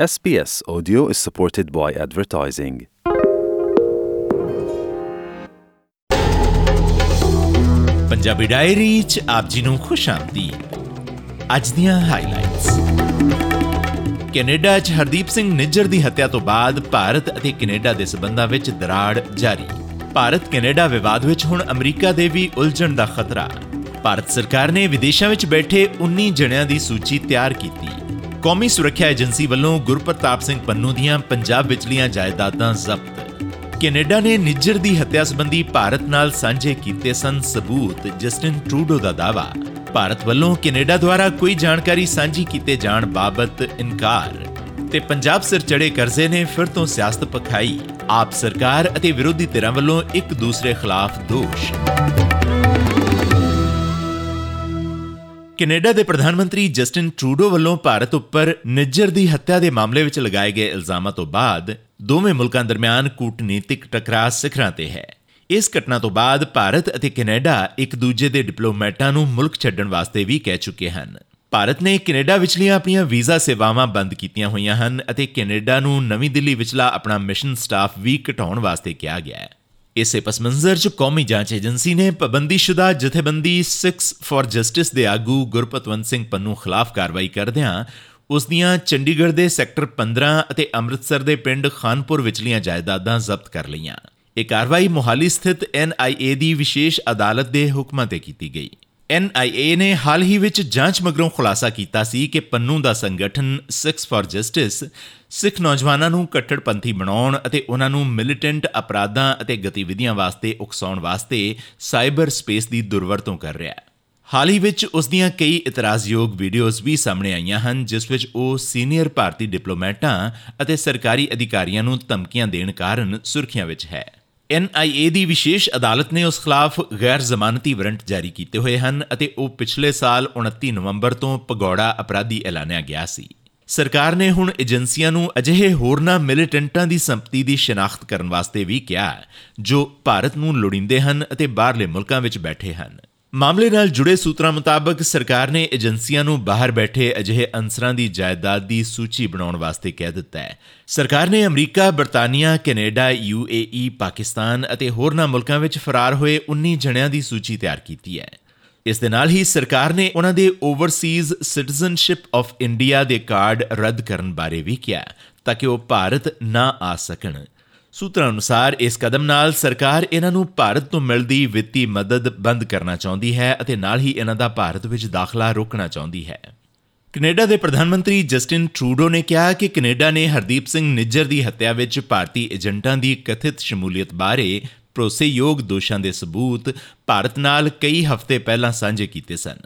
SBS Audio is supported by advertising. Punjabi diary ਚ ਆਪ ਜੀ ਨੂੰ ਖੁਸ਼ ਆਮਦੀਦ। ਅੱਜ ਦੀਆਂ ਹਾਈਲਾਈਟਸ ਕੈਨੇਡਾ 'ਚ ਹਰਦੀਪ ਸਿੰਘ ਨਿੱਜਰ ਦੀ ਹੱਤਿਆ ਤੋਂ ਬਾਅਦ ਭਾਰਤ ਅਤੇ ਕੈਨੇਡਾ ਦੇ ਸਬੰਧਾਂ ਵਿੱਚ ਦਰਾੜ ਜਾਰੀ। ਭਾਰਤ ਕੈਨੇਡਾ ਵਿਵਾਦ ਵਿੱਚ ਹੁਣ ਅਮਰੀਕਾ ਦੇ ਵੀ ਉਲਝਣ ਦਾ ਖਤਰਾ। ਭਾਰਤ ਸਰਕਾਰ ਨੇ ਵਿਦੇਸ਼ਾਂ ਵਿੱਚ ਬੈਠੇ 19 ਜਣਿਆਂ ਦੀ ਸੂਚੀ ਤਿਆਰ ਕੀਤੀ। ਕੌਮੀ ਸੁਰੱਖਿਆ ਏਜੰਸੀ ਵੱਲੋਂ ਗੁਰਪ੍ਰਤਾਪ ਸਿੰਘ ਪੰਨੂ ਦੀਆਂ ਪੰਜਾਬ ਵਿਚਲੀਆਂ ਜਾਇਦਾਦਾਂ ਜ਼ਬਤ। ਕੈਨੇਡਾ ਨੇ ਨਿੱਜਰ ਦੀ ਹੱਤਿਆ ਸੰਬੰਧੀ ਭਾਰਤ ਨਾਲ ਸਾਂਝੇ ਕੀਤੇ ਸਨ ਸਬੂਤ, ਜਸਟਿਨ ਟਰੂਡੋ ਦਾ ਦਾਵਾ ਭਾਰਤ ਵੱਲੋਂ ਕੈਨੇਡਾ ਦੁਆਰਾ ਕੋਈ ਜਾਣਕਾਰੀ ਸਾਂਝੀ ਕੀਤੇ ਜਾਣ ਬਾਬਤ ਇਨਕਾਰ। ਤੇ ਪੰਜਾਬ ਸਿਰ ਚੜੇ ਕਰਜ਼ੇ ਨੇ ਫਿਰ ਤੋਂ ਸਿਆਸਤ ਪਖਾਈ। ਆਪ ਸਰਕਾਰ ਅਤੇ ਵਿਰੋਧੀ ਧਿਰਾਂ ਵੱਲੋਂ ਇੱਕ ਦੂਸਰੇ ਖਿਲਾਫ ਦੋਸ਼। ਕੈਨੇਡਾ ਦੇ ਪ੍ਰਧਾਨ ਮੰਤਰੀ ਜਸਟਿਨ ਟਰੂਡੋ ਵੱਲੋਂ ਭਾਰਤ ਉੱਪਰ ਨਿੱਜਰ ਦੀ ਹੱਤਿਆ ਦੇ ਮਾਮਲੇ ਵਿੱਚ ਲਗਾਏ ਗਏ ਇਲਜ਼ਾਮਾਂ ਤੋਂ ਬਾਅਦ ਦੋਵੇਂ ਮੁਲਕਾਂ ਦਰਮਿਆਨ ਕੂਟਨੀਤਿਕ ਟਕਰਾਅ ਸਿਖਰਾਂ ਤੇ ਹੈ। ਇਸ ਘਟਨਾ ਤੋਂ ਬਾਅਦ ਭਾਰਤ ਅਤੇ ਕੈਨੇਡਾ ਇੱਕ ਦੂਜੇ ਦੇ ਡਿਪਲੋਮੈਟਾਂ ਨੂੰ ਮੁਲਕ ਛੱਡਣ ਵਾਸਤੇ ਵੀ ਕਹਿ ਚੁੱਕੇ ਹਨ। ਭਾਰਤ ਨੇ ਕੈਨੇਡਾ ਵਿਚਲੀਆਂ ਆਪਣੀਆਂ ਵੀਜ਼ਾ ਸੇਵਾਵਾਂ ਬੰਦ ਕੀਤੀਆਂ ਹੋਈਆਂ ਹਨ ਅਤੇ ਕੈਨੇਡਾ ਨੂੰ ਨਵੀਂ ਦਿੱਲੀ ਵਿਚਲਾ ਆਪਣਾ ਮਿਸ਼ਨ ਸਟਾਫ ਵੀ ਘਟਾਉਣ ਵਾਸਤੇ ਕਿਹਾ ਗਿਆ ਹੈ। ਇਸੇ ਪਸਮੰਜ਼ਰ 'ਚ ਕੌਮੀ ਜਾਂਚ ਏਜੰਸੀ ਨੇ ਪਾਬੰਦੀਸ਼ੁਦਾ ਜਥੇਬੰਦੀ 6 ਫਾਰ ਜਸਟਿਸ ਦੇ ਆਗੂ ਗੁਰਪਤਵੰਤ ਸਿੰਘ ਪੰਨੂ ਖਿਲਾਫ ਕਾਰਵਾਈ ਕਰਦਿਆਂ ਉਸ ਦੀਆਂ ਚੰਡੀਗੜ੍ਹ ਦੇ ਸੈਕਟਰ 15 ਅਤੇ ਅੰਮ੍ਰਿਤਸਰ ਦੇ ਪਿੰਡ ਖਾਨਪੁਰ ਵਿਚਲੀਆਂ ਜਾਇਦਾਦਾਂ ਜ਼ਬਤ ਕਰ ਲਈਆਂ। ਇਹ ਕਾਰਵਾਈ ਮੋਹਾਲੀ ਸਥਿਤ ਐਨਆਈਏ ਦੀ ਵਿਸ਼ੇਸ਼ ਅਦਾਲਤ ਦੇ ਹੁਕਮਾਂ ਤੇ ਕੀਤੀ ਗਈ। ਐਨਆਈਏ ਨੇ ਹਾਲ ਹੀ ਵਿੱਚ ਜਾਂਚ ਮਗਰੋਂ ਖੁਲਾਸਾ ਕੀਤਾ ਸੀ ਕਿ ਪੰਨੂ ਦਾ ਸੰਗਠਨ 6 ਫਾਰ ਜਸਟਿਸ ਸਿੱਖ ਨੌਜਵਾਨਾਂ ਨੂੰ ਕੱਟੜਪੰਥੀ ਬਣਾਉਣ ਅਤੇ ਉਹਨਾਂ ਨੂੰ ਮਿਲੀਟੈਂਟ ਅਪਰਾਧਾਂ ਅਤੇ ਗਤੀਵਿਧੀਆਂ ਵਾਸਤੇ ਉਕਸਾਉਣ ਵਾਸਤੇ ਸਾਈਬਰ ਸਪੇਸ ਦੀ ਦੁਰਵਰਤੋਂ ਕਰ ਰਿਹਾ ਹੈ। ਹਾਲ ਹੀ ਵਿੱਚ ਉਸ ਦੀਆਂ ਕਈ ਇਤਰਾਜ਼ਯੋਗ ਵੀਡੀਓਜ਼ ਵੀ ਸਾਹਮਣੇ ਆਈਆਂ ਹਨ, ਜਿਸ ਵਿੱਚ ਉਹ ਸੀਨੀਅਰ ਭਾਰਤੀ ਡਿਪਲੋਮੈਟਾਂ ਅਤੇ ਸਰਕਾਰੀ ਅਧਿਕਾਰੀਆਂ ਨੂੰ ਧਮਕੀਆਂ ਦੇਣ ਕਾਰਨ ਸੁਰਖੀਆਂ ਵਿੱਚ ਹੈ। ਐਨਆਈਏ ਦੀ ਵਿਸ਼ੇਸ਼ ਅਦਾਲਤ ਨੇ ਉਸ ਖਿਲਾਫ ਗੈਰ ਜ਼ਮਾਨਤੀ ਵਾਰੰਟ ਜਾਰੀ ਕੀਤੇ ਹੋਏ ਹਨ ਅਤੇ ਉਹ ਪਿਛਲੇ ਸਾਲ 29 ਨਵੰਬਰ ਤੋਂ ਪਗੌੜਾ ਅਪਰਾਧੀ ਐਲਾਨਿਆ ਗਿਆ ਸੀ। ਸਰਕਾਰ ਨੇ ਹੁਣ ਏਜੰਸੀਆਂ ਨੂੰ ਅਜਿਹੇ ਹੋਰਨਾਂ ਮਿਲੀਟੈਂਟਾਂ ਦੀ ਸੰਪਤੀ ਦੀ ਸ਼ਨਾਖਤ ਕਰਨ ਵਾਸਤੇ ਵੀ ਕਿਹਾ ਜੋ ਭਾਰਤ ਨੂੰ ਲੋੜਿੰਦੇ ਹਨ ਅਤੇ ਬਾਹਰਲੇ ਮੁਲਕਾਂ ਵਿੱਚ ਬੈਠੇ ਹਨ। ਮਾਮਲੇ ਨਾਲ ਜੁੜੇ ਸੂਤਰਾਂ ਮੁਤਾਬਕ ਸਰਕਾਰ ਨੇ ਏਜੰਸੀਆਂ ਨੂੰ ਬਾਹਰ ਬੈਠੇ ਅਜਿਹੇ ਅੰਸਰਾਂ ਦੀ ਜਾਇਦਾਦ ਦੀ ਸੂਚੀ ਬਣਾਉਣ ਵਾਸਤੇ ਕਹਿ ਦਿੱਤਾ ਹੈ। ਸਰਕਾਰ ਨੇ ਅਮਰੀਕਾ, ਬਰਤਾਨੀਆ, ਕੈਨੇਡਾ, ਯੂਏਈ, ਪਾਕਿਸਤਾਨ ਅਤੇ ਹੋਰਨਾਂ ਮੁਲਕਾਂ ਵਿੱਚ ਫਰਾਰ ਹੋਏ 19 ਜਣਿਆਂ ਦੀ ਸੂਚੀ ਤਿਆਰ ਕੀਤੀ ਹੈ। ਇਸ ਦੇ ਨਾਲ ਹੀ ਸਰਕਾਰ ਨੇ ਉਹਨਾਂ ਦੇ ਓਵਰਸੀਜ਼ ਸਿਟੀਜ਼ਨਸ਼ਿਪ ਆਫ ਇੰਡੀਆ ਦੇ ਕਾਰਡ ਰੱਦ ਕਰਨ ਬਾਰੇ ਵੀ ਕਿਹਾ ਤਾਂ ਕਿ ਉਹ ਭਾਰਤ ਨਾ ਆ ਸਕਣ। ਸੂਤਰਾਂ ਅਨੁਸਾਰ ਇਸ ਕਦਮ ਨਾਲ ਸਰਕਾਰ ਇਹਨਾਂ ਨੂੰ ਭਾਰਤ ਤੋਂ ਮਿਲਦੀ ਵਿੱਤੀ ਮਦਦ ਬੰਦ ਕਰਨਾ ਚਾਹੁੰਦੀ ਹੈ ਅਤੇ ਨਾਲ ਹੀ ਇਹਨਾਂ ਦਾ ਭਾਰਤ ਵਿੱਚ ਦਾਖਲਾ ਰੋਕਣਾ ਚਾਹੁੰਦੀ ਹੈ। ਕੈਨੇਡਾ ਦੇ ਪ੍ਰਧਾਨ ਮੰਤਰੀ ਜਸਟਿਨ ਟਰੂਡੋ ਨੇ ਕਿਹਾ ਕਿ ਕੈਨੇਡਾ ਨੇ ਹਰਦੀਪ ਸਿੰਘ ਨਿੱਜਰ ਦੀ ਹੱਤਿਆ ਵਿੱਚ ਭਾਰਤੀ ਏਜੰਟਾਂ ਦੀ ਕਥਿਤ ਸ਼ਮੂਲੀਅਤ ਬਾਰੇ ਭਰੋਸੇਯੋਗ ਦੋਸ਼ਾਂ ਦੇ ਸਬੂਤ ਭਾਰਤ ਨਾਲ ਕਈ ਹਫ਼ਤੇ ਪਹਿਲਾਂ ਸਾਂਝੇ ਕੀਤੇ ਸਨ।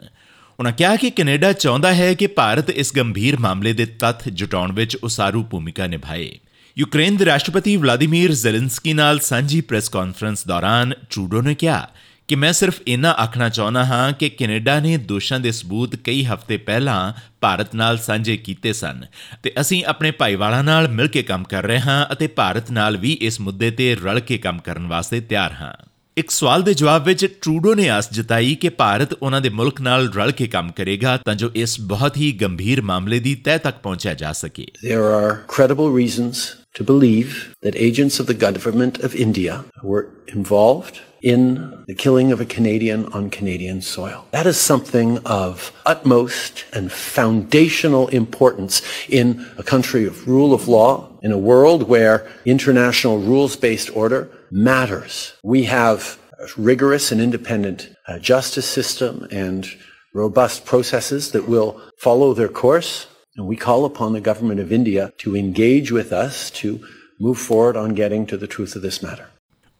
ਉਹਨਾਂ ਕਿਹਾ ਕਿ ਕੈਨੇਡਾ ਚਾਹੁੰਦਾ ਹੈ ਕਿ ਭਾਰਤ ਇਸ ਗੰਭੀਰ ਮਾਮਲੇ ਦੇ ਤੱਥ ਜੁਟਾਉਣ ਵਿੱਚ ਉਸਾਰੂ ਭੂਮਿਕਾ ਨਿਭਾਏ। ਯੂਕਰੇਨ ਦੇ ਰਾਸ਼ਟਰਪਤੀ ਵਲਾਦੀਮੀਰ ਜ਼ੈਲੈਂਸਕੀ ਨਾਲ ਸਾਂਝੀ ਪ੍ਰੈਸ ਕਾਨਫਰੰਸ ਦੌਰਾਨ ਟਰੂਡੋ ਨੇ ਕਿਹਾ ਕਿ ਮੈਂ ਸਿਰਫ ਇਹਨਾਂ ਆਖਣਾ ਚਾਹੁੰਦਾ ਹਾਂ ਕਿ ਕੈਨੇਡਾ ਨੇ ਦੋਸ਼ਾਂ ਦੇ ਸਬੂਤ ਕਈ ਹਫ਼ਤੇ ਪਹਿਲਾਂ ਭਾਰਤ ਨਾਲ ਸਾਂਝੇ ਕੀਤੇ ਸਨ ਤੇ ਅਸੀਂ ਆਪਣੇ ਭਾਈਵਾਲਾਂ ਨਾਲ ਮਿਲ ਕੇ ਕੰਮ ਕਰ ਰਹੇ ਹਾਂ ਅਤੇ ਭਾਰਤ ਨਾਲ ਵੀ ਇਸ ਮੁੱਦੇ ਤੇ ਰਲ ਕੇ ਕੰਮ ਕਰਨ ਵਾਸਤੇ ਤਿਆਰ ਹਾਂ। ਇੱਕ ਸਵਾਲ ਦੇ ਜਵਾਬ ਵਿੱਚ ਟਰੂਡੋ ਨੇ ਆਸ ਜਤਾਈ ਕਿ ਭਾਰਤ ਉਹਨਾਂ ਦੇ ਮੁਲਕ ਨਾਲ ਰਲ ਕੇ ਕੰਮ ਕਰੇਗਾ ਤਾਂ ਜੋ ਇਸ ਬਹੁਤ ਹੀ ਗੰਭੀਰ ਮਾਮਲੇ ਦੀ ਤਹਿ ਤੱਕ ਪਹੁੰਚਿਆ ਜਾ ਸਕੇ। There are credible reasons to believe that agents of the government of India were involved in the killing of a Canadian on Canadian soil. That is something of utmost and foundational importance in a country of rule of law, in a world where international rules-based order matters. We have a rigorous and independent uh, justice system and robust processes that will follow their course. And we call upon the government of India to engage with us to move forward on getting to the truth of this matter.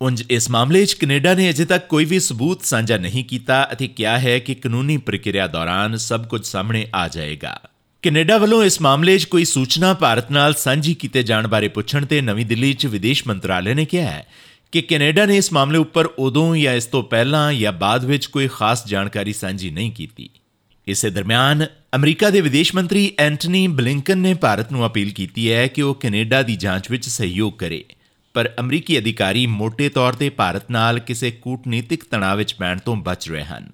ਉੰਜ ਇਸ ਮਾਮਲੇ 'ਚ Canada ਨੇ ਅਜੇ ਤੱਕ ਕੋਈ ਵੀ ਸਬੂਤ ਸਾਂਝਾ ਨਹੀਂ ਕੀਤਾ ਅਤੇ ਕਿਹਾ ਹੈ ਕਿ ਕਾਨੂੰਨੀ ਪ੍ਰਕਿਰਿਆ ਦੌਰਾਨ ਸਭ ਕੁਝ ਸਾਹਮਣੇ ਆ ਜਾਏਗਾ ਕੈਨੇਡਾ ਵੱਲੋਂ ਇਸ ਮਾਮਲੇ 'ਚ ਕੋਈ ਸੂਚਨਾ ਭਾਰਤ ਨਾਲ ਸਾਂਝੀ ਕੀਤੇ ਜਾਣ ਬਾਰੇ ਪੁੱਛਣ ਤੇ ਨਵੀਂ ਦਿੱਲੀ 'ਚ ਵਿਦੇਸ਼ ਮੰਤਰਾਲੇ ਨੇ ਕਿਹਾ ਹੈ ਕਿ ਕੈਨੇਡਾ ਨੇ ਇਸ ਮਾਮਲੇ ਉੱਪਰ ਉਦੋਂ ਜਾਂ ਇਸ ਤੋਂ ਪਹਿਲਾਂ ਜਾਂ ਬਾਅਦ ਵਿੱਚ ਕੋਈ ਖਾਸ ਜਾਣਕਾਰੀ ਸਾਂਝੀ ਨਹੀਂ ਕੀਤੀ ਇਸੇ ਦਰਮਿਆਨ ਅਮਰੀਕਾ ਦੇ ਵਿਦੇਸ਼ ਮੰਤਰੀ ਐਂਟਨੀ ਬਲਿੰਕਨ ਨੇ ਭਾਰਤ ਨੂੰ ਅਪੀਲ ਕੀਤੀ ਹੈ ਕਿ ਉਹ ਕੈਨੇਡਾ ਦੀ ਜਾਂਚ ਵਿੱਚ ਸਹਿਯੋਗ ਕਰੇ। ਪਰ ਅਮਰੀਕੀ ਅਧਿਕਾਰੀ ਮੋٹے ਤੌਰ ਤੇ ਭਾਰਤ ਨਾਲ ਕਿਸੇ ਕੂਟਨੀਤਿਕ ਤਣਾਅ ਵਿੱਚ ਪੈਣ ਤੋਂ ਬਚ ਰਹੇ ਹਨ।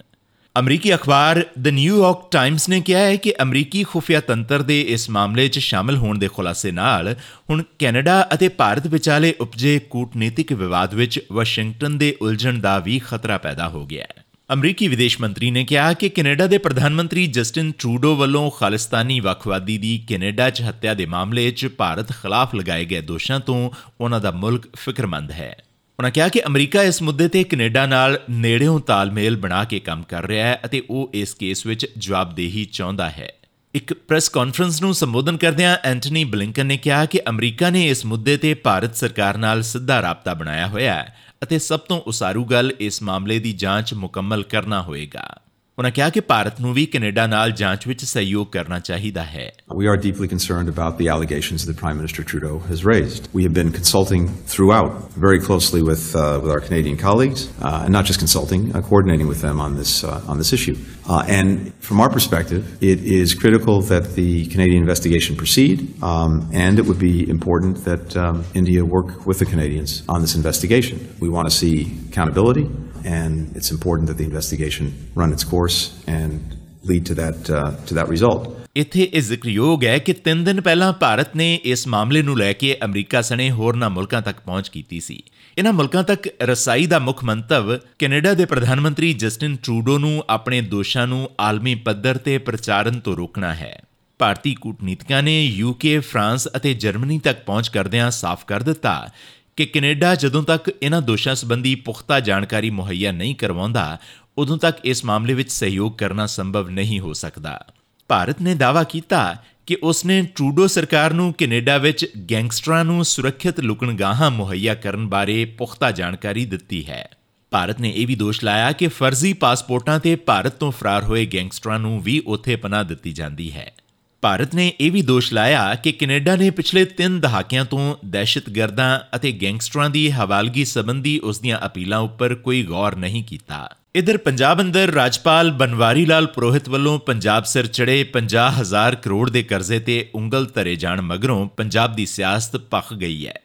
ਅਮਰੀਕੀ ਅਖਬਾਰ ਦ ਨਿਊਯਾਰਕ ਟਾਈਮਜ਼ ਨੇ ਕਿਹਾ ਹੈ ਕਿ ਅਮਰੀਕੀ ਖੁਫੀਆ ਤੰਤਰ ਦੇ ਇਸ ਮਾਮਲੇ 'ਚ ਸ਼ਾਮਲ ਹੋਣ ਦੇ ਖੁਲਾਸੇ ਨਾਲ ਹੁਣ ਕੈਨੇਡਾ ਅਤੇ ਭਾਰਤ ਵਿਚਾਲੇ ਉਪਜੇ ਕੂਟਨੀਤਿਕ ਵਿਵਾਦ ਵਿੱਚ ਵਾਸ਼ਿੰਗਟਨ ਦੇ ਉਲਝਣ ਦਾ ਵੀ ਖਤਰਾ ਪੈਦਾ ਹੋ ਗਿਆ ਹੈ। ਅਮਰੀਕੀ ਵਿਦੇਸ਼ ਮੰਤਰੀ ਨੇ ਕਿਹਾ ਕਿ ਕੈਨੇਡਾ ਦੇ ਪ੍ਰਧਾਨ ਮੰਤਰੀ ਜਸਟਿਨ ਟਰੂਡੋ ਵੱਲੋਂ ਖਾਲਿਸਤਾਨੀ ਵੱਖਵਾਦੀ ਦੀ ਕੈਨੇਡਾ 'ਚ ਹੱਤਿਆ ਦੇ ਮਾਮਲੇ 'ਚ ਭਾਰਤ ਖਿਲਾਫ ਲਗਾਏ ਗਏ ਦੋਸ਼ਾਂ ਤੋਂ ਉਹਨਾਂ ਦਾ ਮੁਲਕ ਫਿਕਰਮੰਦ ਹੈ। ਉਹਨਾਂ ਕਿਹਾ ਕਿ ਅਮਰੀਕਾ ਇਸ ਮੁੱਦੇ ਤੇ ਕੈਨੇਡਾ ਨਾਲ ਨੇੜਿਓਂ ਤਾਲਮੇਲ ਬਣਾ ਕੇ ਕੰਮ ਕਰ ਰਿਹਾ ਹੈ ਅਤੇ ਉਹ ਇਸ ਕੇਸ ਵਿੱਚ ਜਵਾਬਦੇਹੀ ਚਾਹੁੰਦਾ ਹੈ। ਇੱਕ ਪ੍ਰੈਸ ਕਾਨਫਰੰਸ ਨੂੰ ਸੰਬੋਧਨ ਕਰਦਿਆਂ ਐਂਟਨੀ ਬਲਿੰਕਨ ਨੇ ਕਿਹਾ ਕਿ ਅਮਰੀਕਾ ਨੇ ਇਸ ਮੁੱਦੇ ਤੇ ਭਾਰਤ ਸਰਕਾਰ ਨਾਲ ਸਿੱਧਾ ਰਾਬਤਾ ਬਣਾਇਆ ਹੋਇਆ ਹੈ ਅਤੇ ਸਭ ਤੋਂ ਉਸਾਰੂ ਗੱਲ ਇਸ ਮਾਮਲੇ ਦੀ ਜਾਂਚ ਮੁਕੰਮਲ ਕਰਨਾ ਹੋਏਗਾ। ਉਹਨਾਂ ਕਿਹਾ ਕਿ ਭਾਰਤ ਨੂੰ ਵੀ ਕੈਨੇਡਾ ਨਾਲ ਜਾਂਚ ਵਿੱਚ ਸਹਿਯੋਗ ਕਰਨਾ ਚਾਹੀਦਾ ਹੈ We are deeply concerned about the allegations that Prime Minister Trudeau has raised. We have been consulting throughout very closely with uh, with our Canadian colleagues, uh, and not just consulting, uh, coordinating with them on this uh, on this issue. Uh, and from our perspective, it is critical that the Canadian investigation proceed, um, and it would be important that um, India work with the Canadians on this investigation. We want to see accountability And it's important that the investigation run its course and lead to that uh, to that result. ਇੱਥੇ ਇਹ ਜ਼ਿਕਰਯੋਗ ਹੈ ਕਿ 3 ਦਿਨ ਪਹਿਲਾਂ ਭਾਰਤ ਨੇ ਇਸ ਮਾਮਲੇ ਨੂੰ ਲੈ ਕੇ ਅਮਰੀਕਾ ਸਣੇ ਹੋਰਨਾਂ ਮੁਲਕਾਂ ਤੱਕ ਪਹੁੰਚ ਕੀਤੀ ਸੀ ਇਹਨਾਂ ਮੁਲਕਾਂ ਤੱਕ ਰਸਾਈ ਦਾ ਮੁੱਖ ਮੰਤਵ ਕੈਨੇਡਾ ਦੇ ਪ੍ਰਧਾਨ ਮੰਤਰੀ ਜਸਟਿਨ ਟਰੂਡੋ ਨੂੰ ਆਪਣੇ ਦੋਸ਼ਾਂ ਨੂੰ ਆਲਮੀ ਪੱਧਰ ਤੇ ਪ੍ਰਚਾਰਨ ਤੋਂ ਰੋਕਣਾ ਹੈ ਭਾਰਤੀ ਕੂਟਨੀਤਿਕਾਂ ਨੇ ਯੂਕੇ ਫਰਾਂਸ ਅਤੇ ਜਰਮਨੀ ਤੱਕ ਪਹੁੰਚ ਕਰਦਿਆਂ ਸਾਫ਼ ਕਰ ਦਿੱਤਾ ਕਿ ਕੈਨੇਡਾ ਜਦੋਂ ਤੱਕ ਇਹਨਾਂ ਦੋਸ਼ਾਂ ਸੰਬੰਧੀ ਪੁਖਤਾ ਜਾਣਕਾਰੀ ਮੁਹੱਈਆ ਨਹੀਂ ਕਰਵਾਉਂਦਾ, ਉਦੋਂ ਤੱਕ ਇਸ ਮਾਮਲੇ ਵਿੱਚ ਸਹਿਯੋਗ ਕਰਨਾ ਸੰਭਵ ਨਹੀਂ ਹੋ ਸਕਦਾ। ਭਾਰਤ ਨੇ ਦਾਅਵਾ ਕੀਤਾ ਕਿ ਉਸਨੇ ਟਰੂਡੋ ਸਰਕਾਰ ਨੂੰ ਕੈਨੇਡਾ ਵਿੱਚ ਗੈਂਗਸਟਰਾਂ ਨੂੰ ਸੁਰੱਖਿਅਤ ਲੁਕਣਗਾਹਾਂ ਮੁਹੱਈਆ ਕਰਨ ਬਾਰੇ ਪੁਖਤਾ ਜਾਣਕਾਰੀ ਦਿੱਤੀ ਹੈ। ਭਾਰਤ ਨੇ ਇਹ ਵੀ ਦੋਸ਼ ਲਾਇਆ ਕਿ ਫਰਜ਼ੀ ਪਾਸਪੋਰਟਾਂ ਤੇ ਭਾਰਤ ਤੋਂ ਫਰਾਰ ਹੋਏ ਗੈਂਗਸਟਰਾਂ ਨੂੰ ਵੀ ਉੱਥੇ ਪਨਾਹ ਦਿੱਤੀ ਜਾਂਦੀ ਹੈ। ਭਾਰਤ ਨੇ ਇਹ ਵੀ ਦੋਸ਼ ਲਾਇਆ ਕਿ ਕੈਨੇਡਾ ਨੇ ਪਿਛਲੇ 3 ਦਹਾਕਿਆਂ ਤੋਂ ਦਹਿਸ਼ਤਗਰਦਾਂ ਅਤੇ ਗੈਂਗਸਟਰਾਂ ਦੀ ਹਵਾਲਗੀ ਸੰਬੰਧੀ ਉਸ ਦੀਆਂ ਅਪੀਲਾਂ ਉੱਪਰ ਕੋਈ ਗੌਰ ਨਹੀਂ ਕੀਤਾ। ਇਧਰ ਪੰਜਾਬ ਅੰਦਰ ਰਾਜਪਾਲ ਬਨਵਾਰੀ ਲਾਲ ਪੁਰੋਹਿਤ ਵੱਲੋਂ ਪੰਜਾਬ ਸਿਰ ਚੜੇ 50000 ਕਰੋੜ ਦੇ ਕਰਜ਼ੇ ਤੇ ਉਂਗਲ ਧਰੇ ਜਾਣ ਮਗਰੋਂ ਪੰਜਾਬ ਦੀ ਸਿਆਸਤ ਪੱਖ ਗਈ ਹੈ।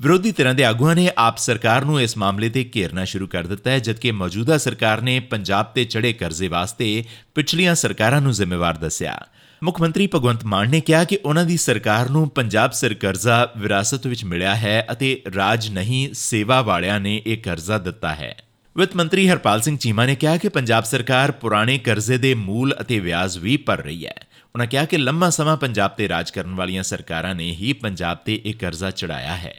ਵਿਰੋਧੀ ਧਿਰਾਂ ਦੇ ਆਗੂਆਂ ਨੇ ਆਪ ਸਰਕਾਰ ਨੂੰ ਇਸ ਮਾਮਲੇ ਤੇ ਘੇਰਨਾ ਸ਼ੁਰੂ ਕਰ ਦਿੱਤਾ ਹੈ, ਜਦਕਿ ਮੌਜੂਦਾ ਸਰਕਾਰ ਨੇ ਪੰਜਾਬ ਤੇ ਚੜੇ ਕਰਜ਼ੇ ਵਾਸਤੇ ਪਿਛਲੀਆਂ ਸਰਕਾਰਾਂ ਨੂੰ ਜ਼ਿੰਮੇਵਾਰ ਦੱਸਿਆ। ਮੁੱਖ ਮੰਤਰੀ ਭਗਵੰਤ ਮਾਨ ਨੇ ਕਿਹਾ ਕਿ ਉਹਨਾਂ ਦੀ ਸਰਕਾਰ ਨੂੰ ਪੰਜਾਬ ਸਿਰ ਕਰਜ਼ਾ ਵਿਰਾਸਤ ਵਿੱਚ ਮਿਲਿਆ ਹੈ ਅਤੇ ਰਾਜ ਨਹੀਂ, ਸੇਵਾ ਵਾਲਿਆਂ ਨੇ ਇਹ ਕਰਜ਼ਾ ਦਿੱਤਾ ਹੈ। ਵਿੱਤ ਮੰਤਰੀ ਹਰਪਾਲ ਸਿੰਘ ਚੀਮਾ ਨੇ ਕਿਹਾ ਕਿ ਪੰਜਾਬ ਸਰਕਾਰ ਪੁਰਾਣੇ ਕਰਜ਼ੇ ਦੇ ਮੂਲ ਅਤੇ ਵਿਆਜ ਵੀ ਭਰ ਰਹੀ ਹੈ। ਉਹਨਾਂ ਕਿਹਾ ਕਿ ਲੰਮਾ ਸਮਾਂ ਪੰਜਾਬ ਤੇ ਰਾਜ ਕਰਨ ਵਾਲੀਆਂ ਸਰਕਾਰਾਂ ਨੇ ਹੀ ਪੰਜਾਬ ਤੇ ਇਹ ਕਰਜ਼ਾ ਚੜਾਇਆ ਹੈ।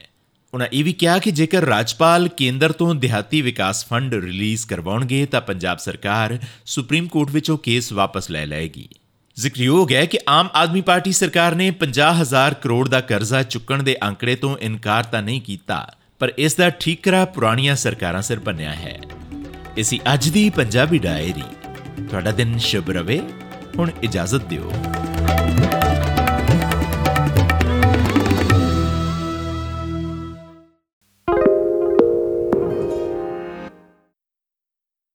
ਉਹਨਾਂ ਇਹ ਵੀ ਕਿਹਾ ਕਿ ਜੇਕਰ ਰਾਜਪਾਲ ਕੇਂਦਰ ਤੋਂ ਦਿਹਾਤੀ ਵਿਕਾਸ ਫੰਡ ਰਿਲੀਜ਼ ਕਰਵਾਉਣਗੇ ਤਾਂ ਪੰਜਾਬ ਸਰਕਾਰ ਸੁਪਰੀਮ ਕੋਰਟ ਵਿੱਚੋਂ ਕੇਸ ਵਾਪਸ ਲੈ ਲਏਗੀ। ਜ਼ਿਕਰਯੋਗ ਹੈ ਕਿ ਆਮ ਆਦਮੀ ਪਾਰਟੀ ਸਰਕਾਰ ਨੇ 50000 ਕਰੋੜ ਦਾ ਕਰਜ਼ਾ ਚੁੱਕਣ ਦੇ ਅੰਕੜੇ ਤੋਂ ਇਨਕਾਰ ਤਾਂ ਨਹੀਂ ਕੀਤਾ, ਪਰ ਇਸ ਦਾ ਠੀਕਰਾ ਪੁਰਾਣੀਆਂ ਸਰਕਾਰਾਂ ਸਿਰ ਬੰਨਿਆ ਹੈ। ਇਸੀ ਅੱਜ ਦੀ ਪੰਜਾਬੀ ਡਾਇਰੀ। ਤੁਹਾਡਾ ਦਿਨ ਸ਼ੁਭ ਰਵੇ। ਹੁਣ ਇਜਾਜ਼ਤ ਦਿਓ।